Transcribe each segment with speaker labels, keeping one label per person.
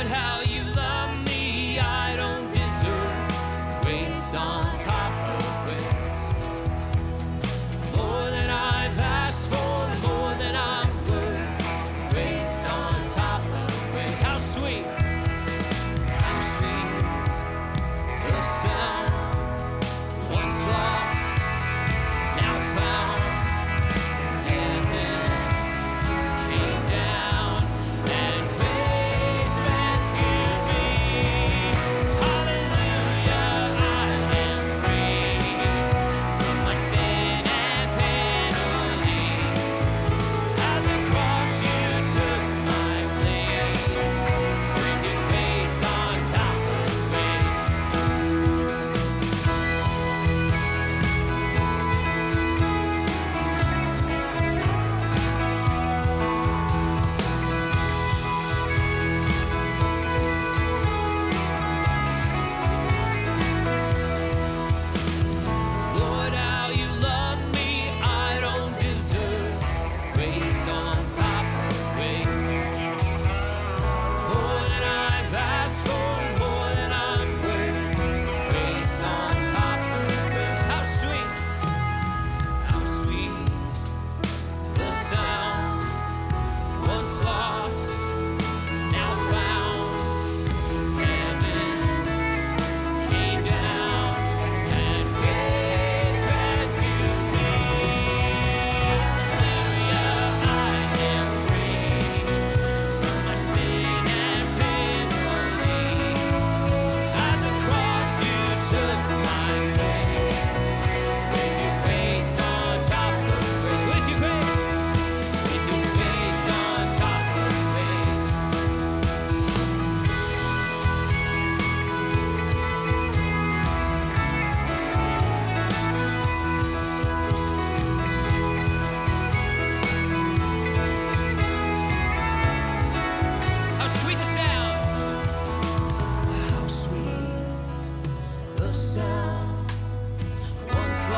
Speaker 1: Lord, how you love me. I don't deserve grace on top of grace. More than I've asked for, more than I'm worth. Grace on top of grace. How sweet.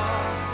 Speaker 1: cross.